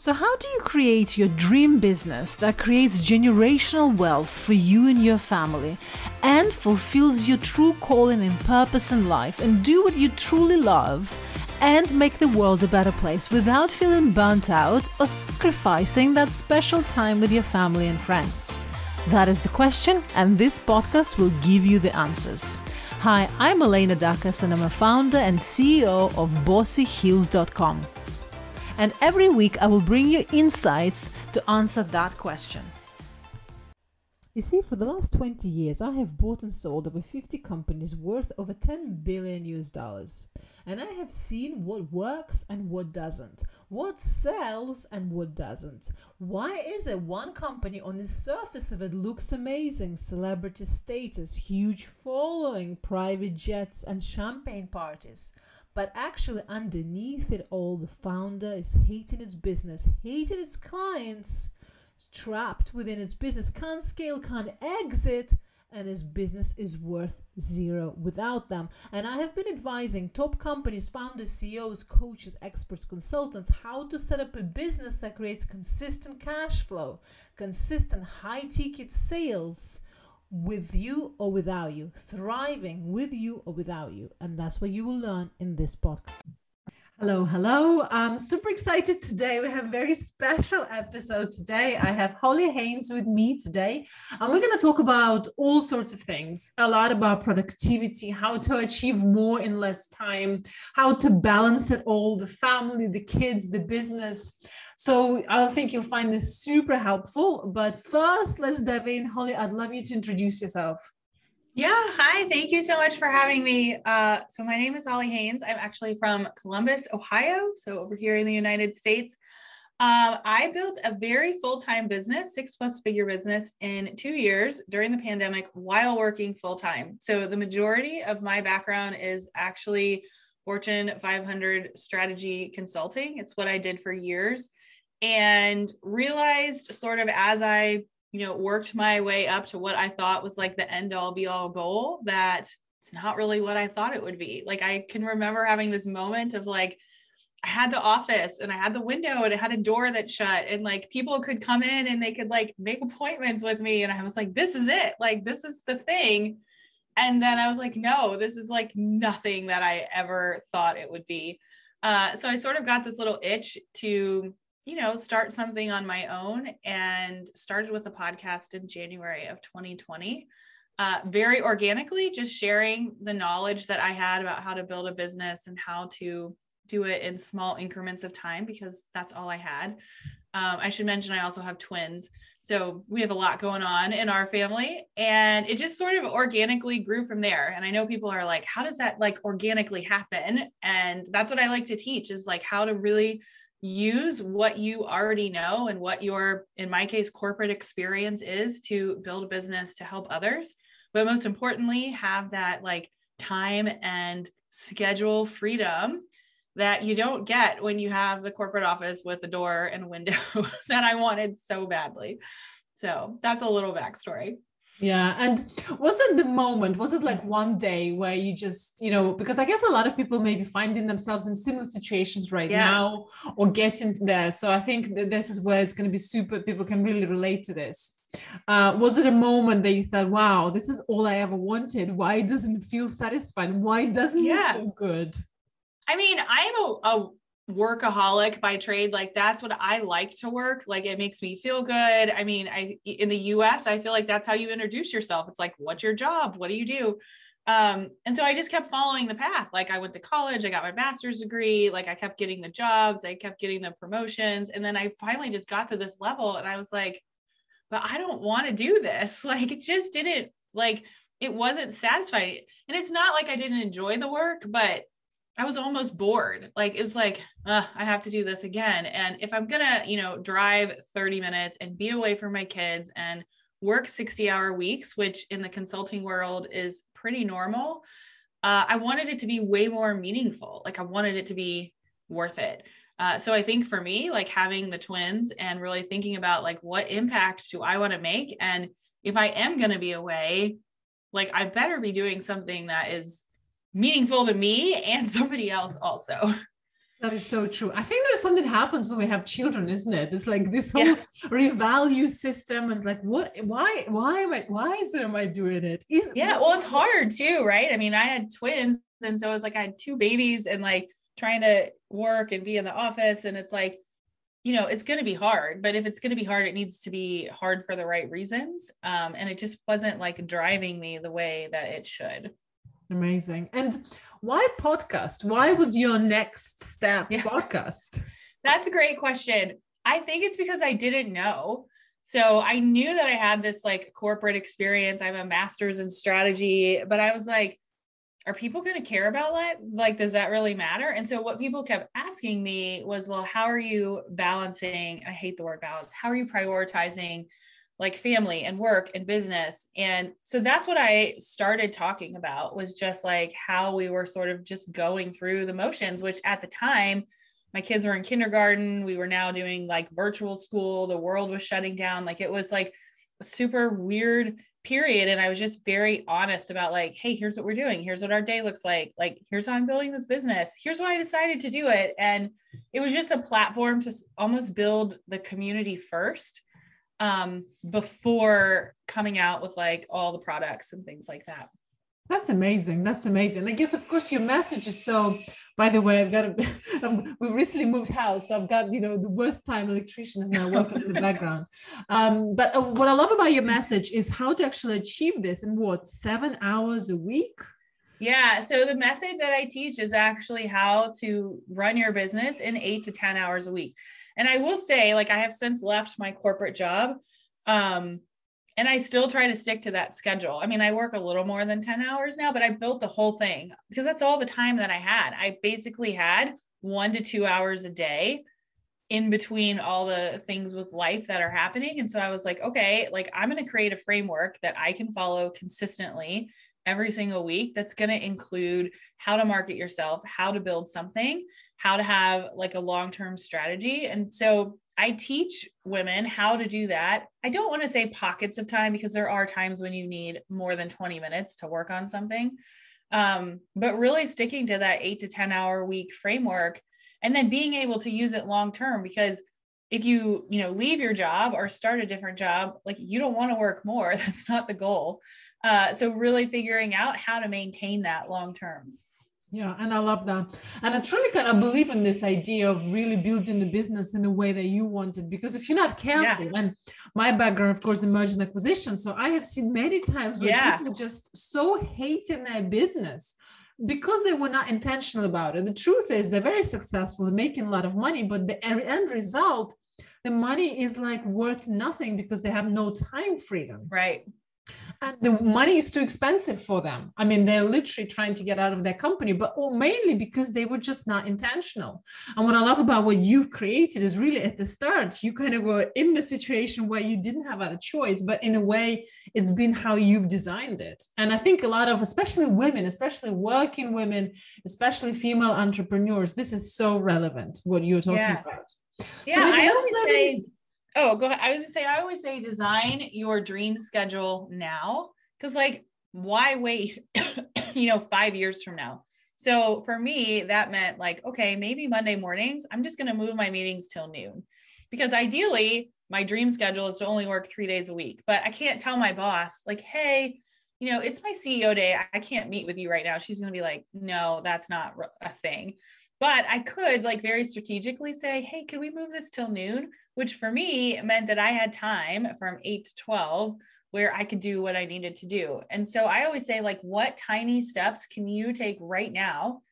So, how do you create your dream business that creates generational wealth for you and your family and fulfills your true calling and purpose in life and do what you truly love and make the world a better place without feeling burnt out or sacrificing that special time with your family and friends? That is the question, and this podcast will give you the answers. Hi, I'm Elena Dakas, and I'm a founder and CEO of BossyHeels.com and every week I will bring you insights to answer that question. You see, for the last 20 years, I have bought and sold over 50 companies worth over 10 billion US dollars. And I have seen what works and what doesn't, what sells and what doesn't. Why is it one company on the surface of it looks amazing celebrity status, huge following, private jets, and champagne parties? But actually, underneath it all, the founder is hating its business, hating its clients, trapped within its business, can't scale, can't exit, and his business is worth zero without them. And I have been advising top companies, founders, CEOs, coaches, experts, consultants how to set up a business that creates consistent cash flow, consistent high ticket sales with you or without you, thriving with you or without you. And that's what you will learn in this podcast. Hello, hello. I'm super excited today. We have a very special episode today. I have Holly Haynes with me today, and we're going to talk about all sorts of things a lot about productivity, how to achieve more in less time, how to balance it all the family, the kids, the business. So I think you'll find this super helpful. But first, let's dive in. Holly, I'd love you to introduce yourself. Yeah, hi. Thank you so much for having me. Uh, so, my name is Holly Haynes. I'm actually from Columbus, Ohio, so over here in the United States. Um, I built a very full time business, six plus figure business in two years during the pandemic while working full time. So, the majority of my background is actually Fortune 500 strategy consulting. It's what I did for years and realized sort of as I, you know, worked my way up to what I thought was like the end all be all goal that it's not really what I thought it would be. Like I can remember having this moment of like, I had the office and I had the window and it had a door that shut and like people could come in and they could like make appointments with me. And I was like, this is it. Like, this is the thing. And then I was like, no, this is like nothing that I ever thought it would be. Uh, so I sort of got this little itch to you know, start something on my own and started with a podcast in January of 2020. Uh, very organically, just sharing the knowledge that I had about how to build a business and how to do it in small increments of time because that's all I had. Um, I should mention I also have twins. So we have a lot going on in our family and it just sort of organically grew from there. And I know people are like, how does that like organically happen? And that's what I like to teach is like how to really use what you already know and what your in my case corporate experience is to build a business to help others but most importantly have that like time and schedule freedom that you don't get when you have the corporate office with a door and a window that I wanted so badly. So that's a little backstory. Yeah. And was it the moment? Was it like one day where you just, you know, because I guess a lot of people may be finding themselves in similar situations right yeah. now or getting there. So I think that this is where it's going to be super, people can really relate to this. Uh, was it a moment that you thought, wow, this is all I ever wanted? Why doesn't it feel satisfying? Why doesn't yeah. it feel good? I mean, I'm a, a workaholic by trade like that's what i like to work like it makes me feel good. I mean i in the us i feel like that's how you introduce yourself. It's like what's your job? What do you do? Um and so i just kept following the path. Like i went to college i got my master's degree like i kept getting the jobs i kept getting the promotions. And then i finally just got to this level and i was like but i don't want to do this. Like it just didn't like it wasn't satisfying and it's not like i didn't enjoy the work but I was almost bored. Like it was like, I have to do this again. And if I'm gonna, you know, drive 30 minutes and be away from my kids and work 60 hour weeks, which in the consulting world is pretty normal, uh, I wanted it to be way more meaningful. Like I wanted it to be worth it. Uh, so I think for me, like having the twins and really thinking about like what impact do I want to make, and if I am going to be away, like I better be doing something that is meaningful to me and somebody else also. That is so true. I think there's something happens when we have children, isn't it? It's like this whole revalue system. And it's like, what, why, why am I, why is it, am I doing it? Is, yeah. Well, it's hard too, right? I mean, I had twins. And so it's like I had two babies and like trying to work and be in the office. And it's like, you know, it's going to be hard, but if it's going to be hard, it needs to be hard for the right reasons. Um, and it just wasn't like driving me the way that it should. Amazing. And why podcast? Why was your next step yeah. podcast? That's a great question. I think it's because I didn't know. So I knew that I had this like corporate experience. I have a master's in strategy, but I was like, are people going to care about that? Like, does that really matter? And so what people kept asking me was, well, how are you balancing? I hate the word balance. How are you prioritizing like family and work and business. And so that's what i started talking about was just like how we were sort of just going through the motions which at the time my kids were in kindergarten. We were now doing like virtual school. The world was shutting down. Like it was like a super weird period. And i was just very honest about like hey here's what we're doing. Here's what our day looks like. Like here's how i'm building this business. Here's why i decided to do it. And it was just a platform to almost build the community first um, before coming out with like all the products and things like that. That's amazing. That's amazing. I guess, of course, your message is so. By the way, I've got a, we've recently moved house, so I've got you know the worst time electrician is now working in the background. Um, but uh, what I love about your message is how to actually achieve this in what seven hours a week. Yeah. So the method that I teach is actually how to run your business in eight to ten hours a week. And I will say, like, I have since left my corporate job. Um, and I still try to stick to that schedule. I mean, I work a little more than 10 hours now, but I built the whole thing because that's all the time that I had. I basically had one to two hours a day in between all the things with life that are happening. And so I was like, okay, like I'm going to create a framework that I can follow consistently every single week that's going to include how to market yourself, how to build something, how to have like a long term strategy. And so I teach women how to do that. I don't want to say pockets of time because there are times when you need more than 20 minutes to work on something. Um, but really sticking to that eight to 10 hour week framework and then being able to use it long term because if you you know leave your job or start a different job like you don't want to work more that's not the goal uh, so really figuring out how to maintain that long term. Yeah, and I love that. And I truly kind of believe in this idea of really building the business in the way that you want it. Because if you're not careful, yeah. and my background, of course, emerging acquisition. So I have seen many times where yeah. people just so hating their business because they were not intentional about it. The truth is they're very successful, they're making a lot of money, but the end result, the money is like worth nothing because they have no time freedom. Right and the money is too expensive for them. I mean, they're literally trying to get out of their company, but or mainly because they were just not intentional. And what I love about what you've created is really at the start, you kind of were in the situation where you didn't have other choice, but in a way, it's been how you've designed it. And I think a lot of, especially women, especially working women, especially female entrepreneurs, this is so relevant what you're talking yeah. about. Yeah, so I always say Oh, go ahead. I was gonna say, I always say design your dream schedule now. Cause like, why wait, you know, five years from now? So for me, that meant like, okay, maybe Monday mornings, I'm just gonna move my meetings till noon. Because ideally, my dream schedule is to only work three days a week. But I can't tell my boss, like, hey, you know, it's my CEO day. I can't meet with you right now. She's going to be like, no, that's not a thing. But I could like very strategically say, hey, can we move this till noon? Which for me meant that I had time from eight to 12 where I could do what I needed to do. And so I always say, like, what tiny steps can you take right now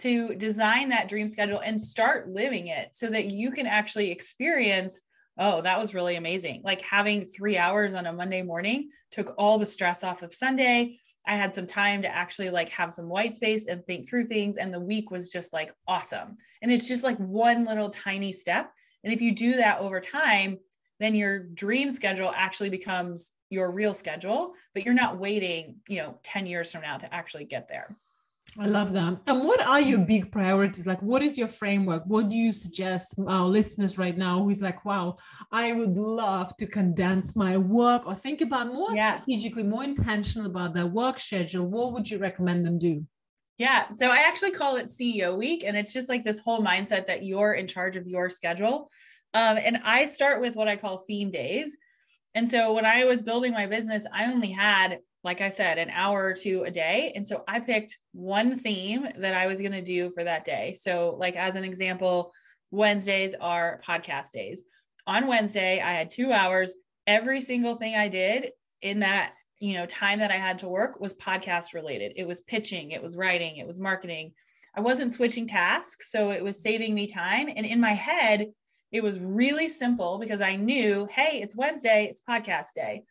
to design that dream schedule and start living it so that you can actually experience oh, that was really amazing. Like having three hours on a Monday morning took all the stress off of Sunday. I had some time to actually like have some white space and think through things. And the week was just like awesome. And it's just like one little tiny step. And if you do that over time, then your dream schedule actually becomes your real schedule, but you're not waiting, you know, 10 years from now to actually get there. I love that. And what are your big priorities? Like, what is your framework? What do you suggest our listeners right now who's like, wow, I would love to condense my work or think about more yeah. strategically, more intentional about their work schedule? What would you recommend them do? Yeah. So I actually call it CEO week. And it's just like this whole mindset that you're in charge of your schedule. Um, and I start with what I call theme days. And so when I was building my business, I only had, like I said, an hour or two a day. And so I picked one theme that I was going to do for that day. So, like, as an example, Wednesdays are podcast days. On Wednesday, I had two hours. Every single thing I did in that you know time that i had to work was podcast related it was pitching it was writing it was marketing i wasn't switching tasks so it was saving me time and in my head it was really simple because i knew hey it's wednesday it's podcast day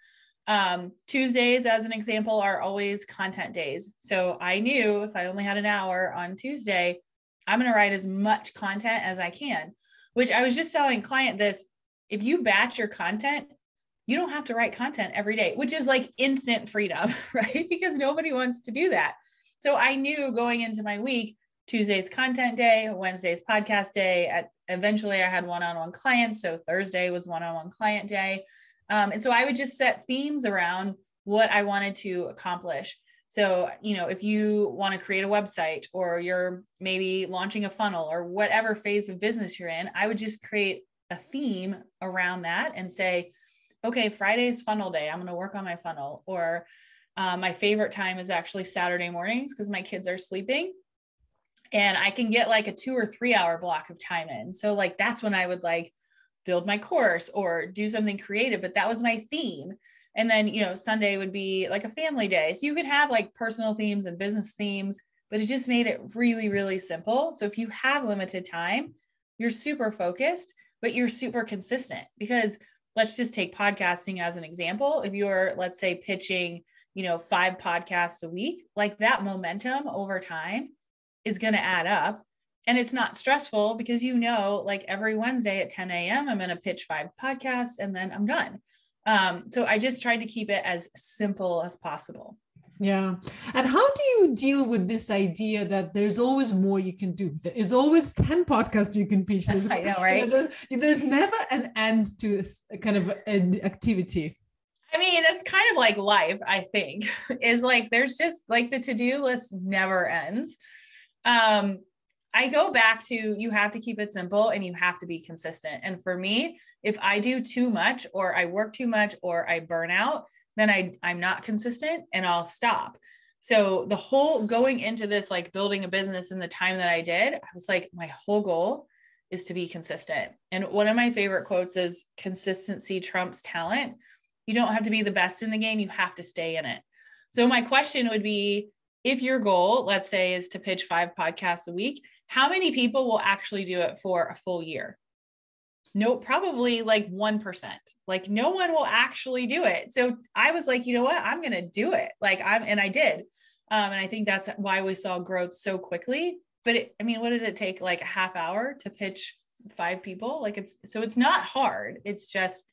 um, tuesdays as an example are always content days so i knew if i only had an hour on tuesday i'm going to write as much content as i can which i was just telling client this if you batch your content you don't have to write content every day, which is like instant freedom, right? Because nobody wants to do that. So I knew going into my week, Tuesday's content day, Wednesday's podcast day. At eventually, I had one-on-one clients, so Thursday was one-on-one client day, um, and so I would just set themes around what I wanted to accomplish. So, you know, if you want to create a website or you're maybe launching a funnel or whatever phase of business you're in, I would just create a theme around that and say, okay, Friday's funnel day. I'm going to work on my funnel. Or uh, my favorite time is actually Saturday mornings because my kids are sleeping and I can get like a two or three hour block of time in. So, like, that's when I would like build my course or do something creative. But that was my theme. And then, you know, Sunday would be like a family day. So you could have like personal themes and business themes, but it just made it really, really simple. So if you have limited time, you're super focused, but you're super consistent because let's just take podcasting as an example. If you're, let's say, pitching, you know, five podcasts a week, like that momentum over time is going to add up. And it's not stressful because you know, like every Wednesday at 10 a.m., I'm going to pitch five podcasts and then I'm done. Um, so I just tried to keep it as simple as possible. Yeah. And how do you deal with this idea that there's always more you can do? There's always 10 podcasts you can pitch. There's, I know, right? You know, there's, there's never an end to this kind of an activity. I mean, it's kind of like life, I think, is like there's just like the to-do list never ends. Um, I go back to you have to keep it simple and you have to be consistent. And for me, if I do too much or I work too much or I burn out, then I I'm not consistent and I'll stop. So the whole going into this like building a business in the time that I did, I was like my whole goal is to be consistent. And one of my favorite quotes is consistency trumps talent. You don't have to be the best in the game, you have to stay in it. So my question would be if your goal, let's say is to pitch 5 podcasts a week, how many people will actually do it for a full year? no, probably like 1%. Like no one will actually do it. So I was like, you know what? I'm going to do it. Like I'm, and I did. Um, and I think that's why we saw growth so quickly. But it, I mean, what does it take? Like a half hour to pitch five people? Like it's, so it's not hard. It's just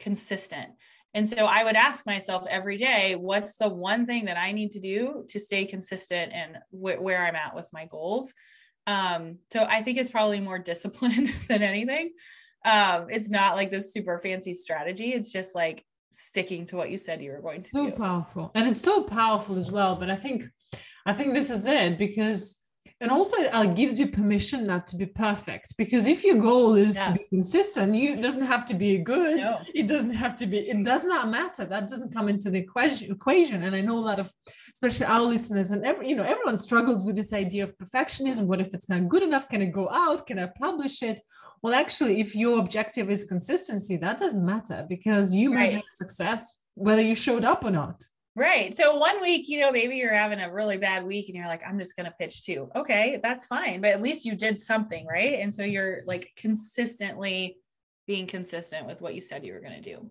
consistent. And so I would ask myself every day, what's the one thing that I need to do to stay consistent and wh- where I'm at with my goals? Um, so I think it's probably more discipline than anything um it's not like this super fancy strategy it's just like sticking to what you said you were going to do. so do. powerful and it's so powerful as well but i think i think this is it because and also it uh, gives you permission not to be perfect because if your goal is yeah. to be consistent you doesn't have to be good. No. it doesn't have to be it does not matter. That doesn't come into the equation equation. And i know a lot of especially our listeners and every you know everyone struggles with this idea of perfectionism. What if it's not good enough? Can it go out? Can i publish it? Well actually if your objective is consistency that doesn't matter because you right. measure success whether you showed up or not Right. So one week, you know, maybe you're having a really bad week and you're like, I'm just going to pitch two. Okay, that's fine. But at least you did something. Right. And so you're like consistently being consistent with what you said you were going to do.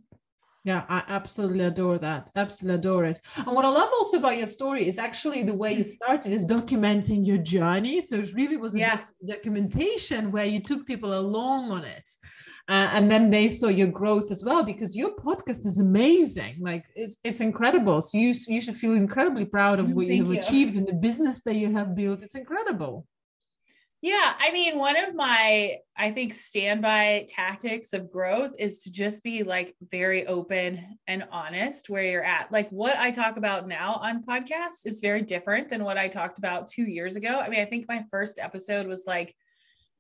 Yeah, I absolutely adore that. Absolutely adore it. And what I love also about your story is actually the way you mm-hmm. started is documenting your journey. So it really was a yeah. documentation where you took people along on it. Uh, and then they saw your growth as well because your podcast is amazing. Like it's it's incredible. So you you should feel incredibly proud of what you have you. achieved and the business that you have built. It's incredible. Yeah, I mean, one of my, I think, standby tactics of growth is to just be like very open and honest where you're at. Like what I talk about now on podcasts is very different than what I talked about two years ago. I mean, I think my first episode was like,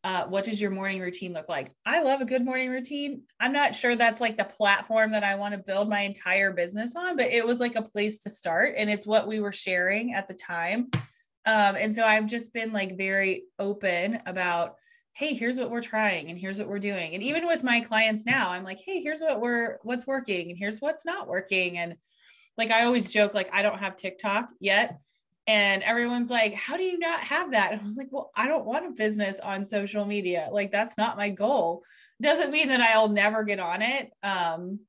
uh, what does your morning routine look like? I love a good morning routine. I'm not sure that's like the platform that I want to build my entire business on, but it was like a place to start. And it's what we were sharing at the time. Um, and so I've just been like very open about, hey, here's what we're trying and here's what we're doing. And even with my clients now, I'm like, hey, here's what we're what's working and here's what's not working. And like I always joke, like I don't have TikTok yet. And everyone's like, how do you not have that? And I was like, well, I don't want a business on social media. Like that's not my goal. Doesn't mean that I'll never get on it. Um,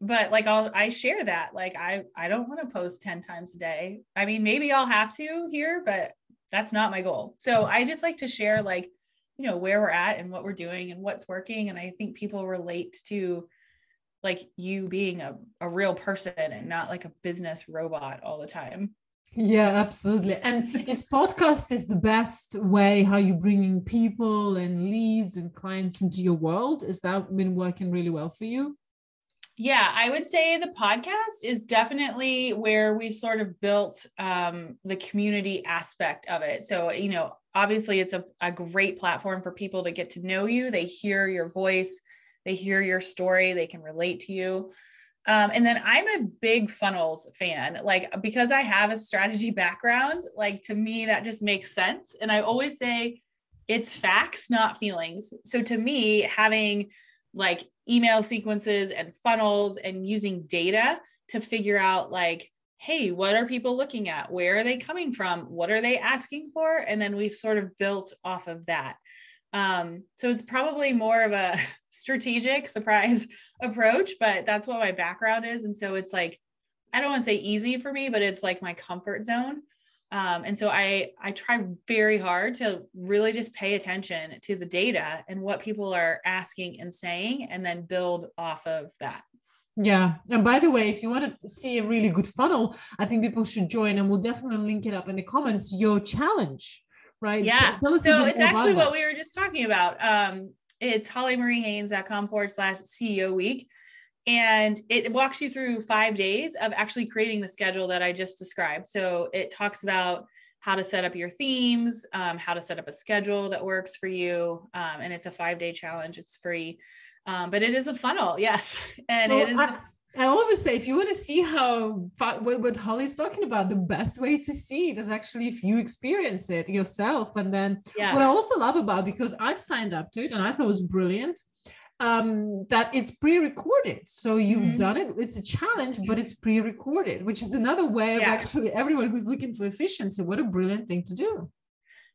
but like I'll I share that. Like I I don't want to post 10 times a day. I mean, maybe I'll have to here, but that's not my goal. So I just like to share like, you know, where we're at and what we're doing and what's working. And I think people relate to like you being a, a real person and not like a business robot all the time. Yeah, absolutely. And this podcast is the best way how you're bringing people and leads and clients into your world. Is that been working really well for you? Yeah, I would say the podcast is definitely where we sort of built um, the community aspect of it. So, you know, obviously it's a, a great platform for people to get to know you. They hear your voice, they hear your story, they can relate to you. Um, and then I'm a big funnels fan, like because I have a strategy background, like to me, that just makes sense. And I always say it's facts, not feelings. So to me, having like email sequences and funnels and using data to figure out like hey what are people looking at where are they coming from what are they asking for and then we've sort of built off of that um, so it's probably more of a strategic surprise approach but that's what my background is and so it's like i don't want to say easy for me but it's like my comfort zone um, and so I I try very hard to really just pay attention to the data and what people are asking and saying, and then build off of that. Yeah. And by the way, if you want to see a really good funnel, I think people should join, and we'll definitely link it up in the comments. Your challenge, right? Yeah. So it's actually what we were just talking about. Um, it's hollymariehaynes.com forward slash CEO week. And it walks you through five days of actually creating the schedule that I just described. So it talks about how to set up your themes, um, how to set up a schedule that works for you. Um, and it's a five day challenge, it's free. Um, but it is a funnel, yes. And so it is. I- I always say, if you want to see how what, what Holly's talking about, the best way to see it is actually if you experience it yourself. And then yeah. what I also love about because I've signed up to it and I thought it was brilliant um, that it's pre-recorded. So you've mm-hmm. done it. It's a challenge, but it's pre-recorded, which is another way of actually everyone who's looking for efficiency. What a brilliant thing to do.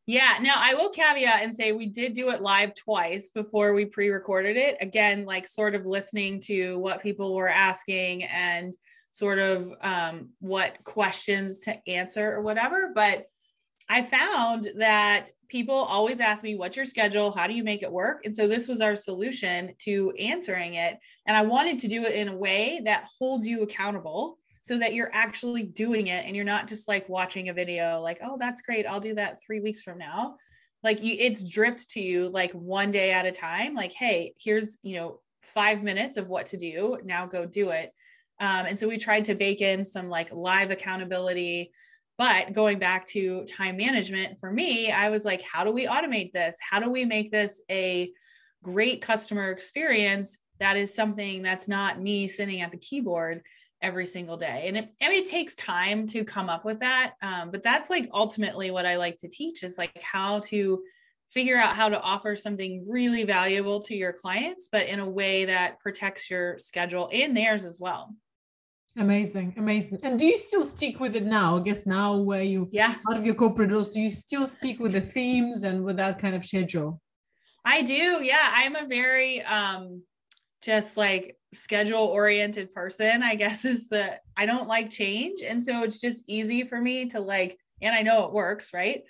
Yeah. Now I will caveat and say we did do it live twice before we pre-recorded it. Again, like sort of listening to what people were asking and sort of um, what questions to answer or whatever. But I found that people always ask me, What's your schedule? How do you make it work? And so this was our solution to answering it. And I wanted to do it in a way that holds you accountable so that you're actually doing it and you're not just like watching a video like, Oh, that's great. I'll do that three weeks from now. Like you, it's dripped to you like one day at a time. Like, hey, here's, you know, five minutes of what to do. Now go do it. Um, and so we tried to bake in some like live accountability but going back to time management for me, I was like, how do we automate this? How do we make this a great customer experience that is something that's not me sitting at the keyboard every single day? And it, I mean, it takes time to come up with that. Um, but that's like ultimately what I like to teach is like how to figure out how to offer something really valuable to your clients, but in a way that protects your schedule and theirs as well. Amazing, amazing. And do you still stick with it now? I guess now where you yeah out of your corporate roles, do you still stick with the themes and with that kind of schedule? I do. Yeah, I'm a very um just like schedule oriented person. I guess is that I don't like change, and so it's just easy for me to like, and I know it works, right?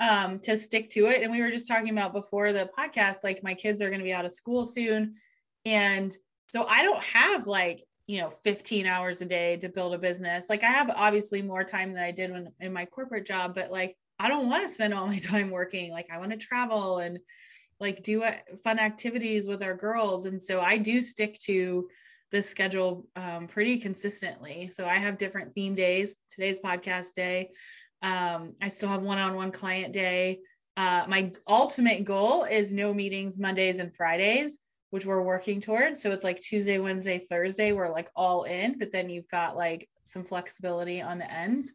Um, to stick to it. And we were just talking about before the podcast, like my kids are going to be out of school soon, and so I don't have like you know 15 hours a day to build a business like i have obviously more time than i did when in my corporate job but like I don't want to spend all my time working. Like I want to travel and like do fun activities with our girls. And so I do stick to this schedule um, pretty consistently. So I have different theme days. Today's podcast day. Um, I still have one-on-one client day. Uh, my ultimate goal is no meetings Mondays and Fridays, which we're working towards. So it's like Tuesday, Wednesday, Thursday, we're like all in, but then you've got like some flexibility on the ends.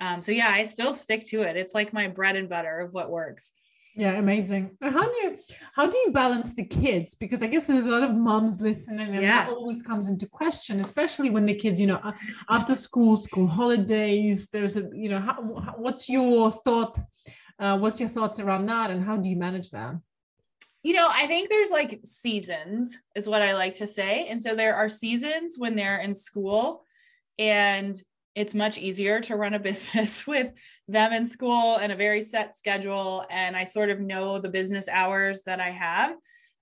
Um, so yeah, I still stick to it. It's like my bread and butter of what works. Yeah, amazing. How do you how do you balance the kids? Because I guess there's a lot of moms listening, and yeah. that always comes into question, especially when the kids, you know, after school, school holidays. There's a, you know, how, what's your thought? Uh, what's your thoughts around that, and how do you manage that? You know, I think there's like seasons, is what I like to say, and so there are seasons when they're in school, and it's much easier to run a business with them in school and a very set schedule. And I sort of know the business hours that I have.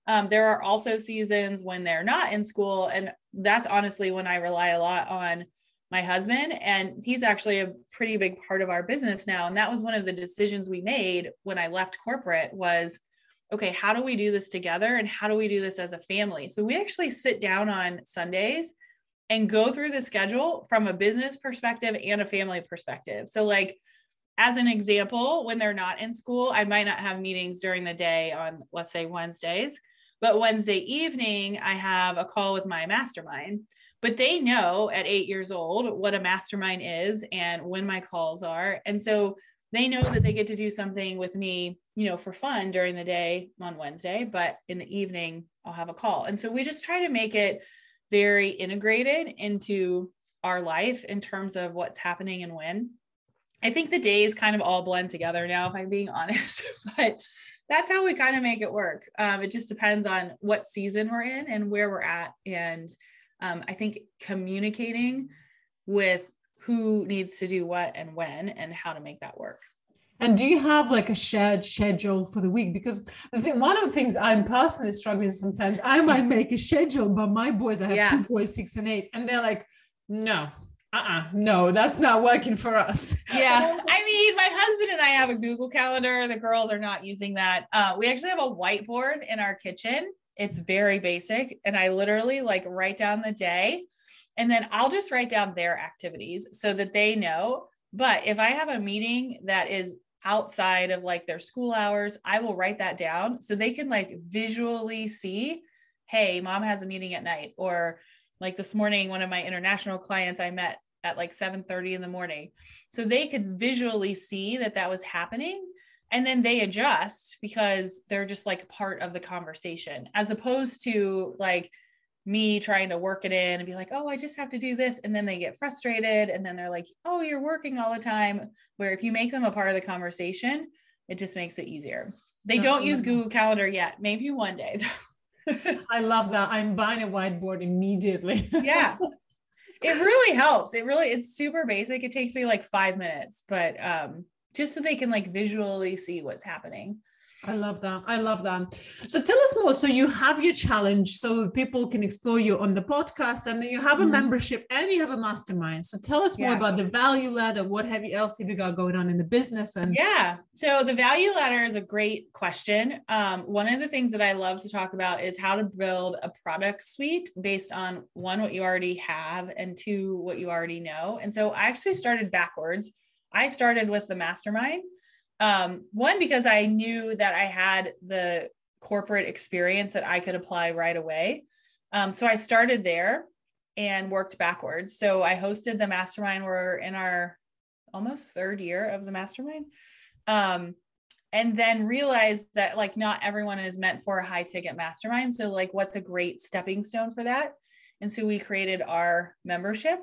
Um, there are also seasons when they're not in school. And that's honestly when I rely a lot on my husband. And he's actually a pretty big part of our business now. And that was one of the decisions we made when I left corporate was, okay, how do we do this together? And how do we do this as a family? So we actually sit down on Sundays and go through the schedule from a business perspective and a family perspective. So, like, as an example, when they're not in school, I might not have meetings during the day on, let's say, Wednesdays, but Wednesday evening, I have a call with my mastermind. But they know at eight years old what a mastermind is and when my calls are. And so they know that they get to do something with me, you know, for fun during the day on Wednesday, but in the evening, I'll have a call. And so we just try to make it very integrated into our life in terms of what's happening and when. I think the days kind of all blend together now, if I'm being honest, but that's how we kind of make it work. Um, it just depends on what season we're in and where we're at. And um, I think communicating with who needs to do what and when and how to make that work. And do you have like a shared schedule for the week? Because the thing, one of the things I'm personally struggling sometimes, I might make a schedule, but my boys, I have yeah. two boys, six and eight, and they're like, no, uh-uh, no, that's not working for us. Yeah. I mean, my husband and I have a Google Calendar. The girls are not using that. Uh, we actually have a whiteboard in our kitchen. It's very basic. And I literally like write down the day and then I'll just write down their activities so that they know. But if I have a meeting that is outside of like their school hours, I will write that down so they can like visually see, hey, mom has a meeting at night. Or like this morning, one of my international clients I met at like 7:30 in the morning. So they could visually see that that was happening and then they adjust because they're just like part of the conversation as opposed to like me trying to work it in and be like, oh, I just have to do this. And then they get frustrated. And then they're like, oh, you're working all the time. Where if you make them a part of the conversation, it just makes it easier. They don't use Google Calendar yet. Maybe one day. I love that. I'm buying a whiteboard immediately. yeah. It really helps. It really, it's super basic. It takes me like five minutes, but um, just so they can like visually see what's happening. I love that. I love that. So tell us more. So you have your challenge so people can explore you on the podcast and then you have a mm-hmm. membership and you have a mastermind. So tell us yeah. more about the value ladder. What have you else have you got going on in the business? And yeah. So the value ladder is a great question. Um, one of the things that I love to talk about is how to build a product suite based on one, what you already have and two, what you already know. And so I actually started backwards. I started with the mastermind um, one, because I knew that I had the corporate experience that I could apply right away. Um, so I started there and worked backwards. So I hosted the mastermind. We're in our almost third year of the mastermind. Um, and then realized that like not everyone is meant for a high ticket mastermind. So like what's a great stepping stone for that? And so we created our membership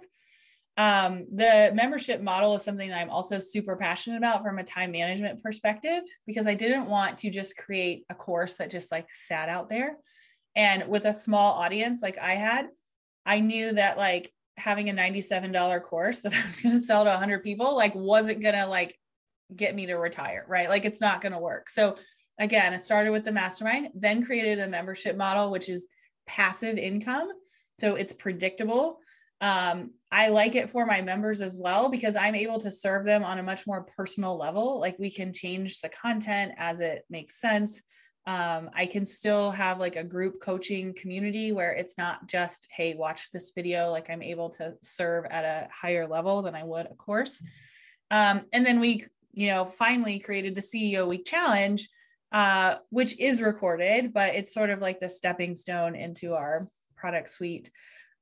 um, the membership model is something that I'm also super passionate about from a time management perspective because I didn't want to just create a course that just like sat out there. And with a small audience like I had, I knew that like having a $97 course that I was going to sell to 100 people like wasn't going to like get me to retire, right? Like it's not going to work. So again, I started with the mastermind, then created a membership model which is passive income. So it's predictable um, I like it for my members as well because I'm able to serve them on a much more personal level. Like we can change the content as it makes sense. Um, I can still have like a group coaching community where it's not just, hey, watch this video. Like I'm able to serve at a higher level than I would a course. Um, and then we, you know, finally created the CEO Week Challenge, uh, which is recorded, but it's sort of like the stepping stone into our product suite.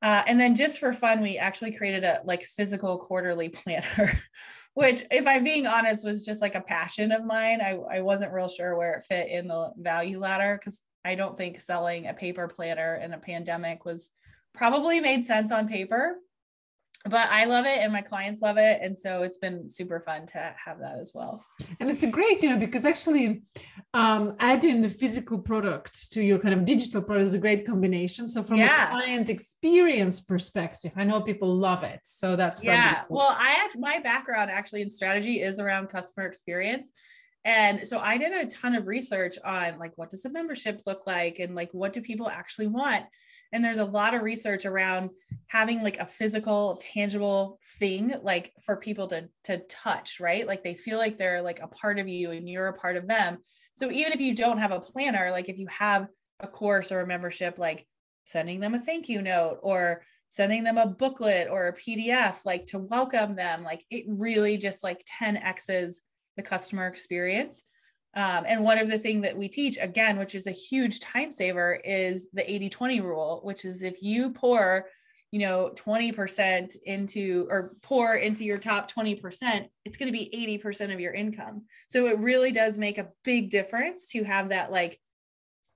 Uh, and then just for fun, we actually created a like physical quarterly planner, which, if I'm being honest, was just like a passion of mine. I, I wasn't real sure where it fit in the value ladder because I don't think selling a paper planner in a pandemic was probably made sense on paper but I love it and my clients love it. And so it's been super fun to have that as well. And it's a great, you know, because actually um, adding the physical product to your kind of digital product is a great combination. So from yeah. a client experience perspective, I know people love it. So that's yeah. Cool. Well, I my background actually in strategy is around customer experience. And so I did a ton of research on like what does a membership look like and like what do people actually want? And there's a lot of research around having like a physical, tangible thing like for people to to touch, right? Like they feel like they're like a part of you and you're a part of them. So even if you don't have a planner, like if you have a course or a membership, like sending them a thank you note or sending them a booklet or a PDF, like to welcome them, like it really just like 10x's the customer experience. Um, and one of the things that we teach, again, which is a huge time saver, is the 80 20 rule, which is if you pour, you know, 20% into or pour into your top 20%, it's going to be 80% of your income. So it really does make a big difference to have that like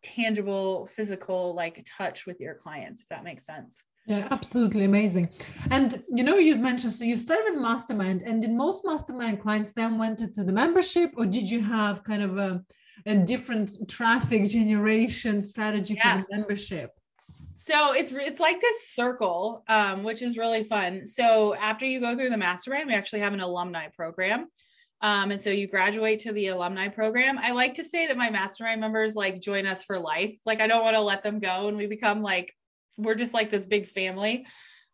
tangible, physical, like touch with your clients, if that makes sense. Yeah, absolutely amazing. And you know, you mentioned so you started with mastermind, and did most mastermind clients then went into the membership, or did you have kind of a, a different traffic generation strategy yeah. for the membership? So it's it's like this circle, um, which is really fun. So after you go through the mastermind, we actually have an alumni program. Um, and so you graduate to the alumni program. I like to say that my mastermind members like join us for life. Like I don't want to let them go and we become like we're just like this big family.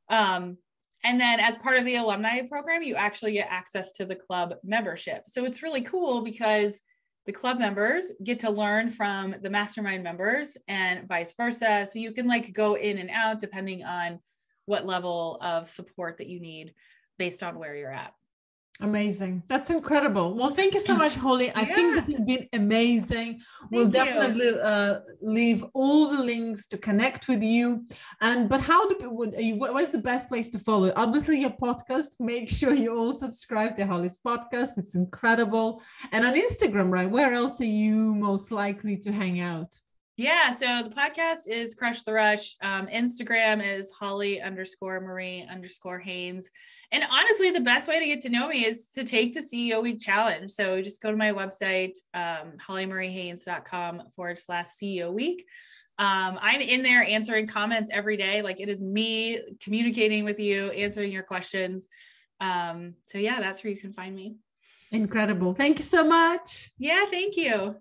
Um, and then as part of the alumni program, you actually get access to the club membership. So it's really cool because the club members get to learn from the mastermind members and vice versa. So you can like go in and out depending on what level of support that you need based on where you're at. Amazing. That's incredible. Well, thank you so much, Holly. I yeah. think this has been amazing. Thank we'll definitely uh, leave all the links to connect with you. And but how do would you, what is the best place to follow? Obviously, your podcast. Make sure you all subscribe to Holly's podcast. It's incredible. And on Instagram, right? Where else are you most likely to hang out? Yeah, so the podcast is Crush the Rush. Um, Instagram is Holly underscore Marie underscore Haynes. And honestly, the best way to get to know me is to take the CEO Week challenge. So just go to my website, um, hollymariehaynes.com forward slash CEO Week. Um, I'm in there answering comments every day. Like it is me communicating with you, answering your questions. Um, so yeah, that's where you can find me. Incredible. Thank you so much. Yeah, thank you.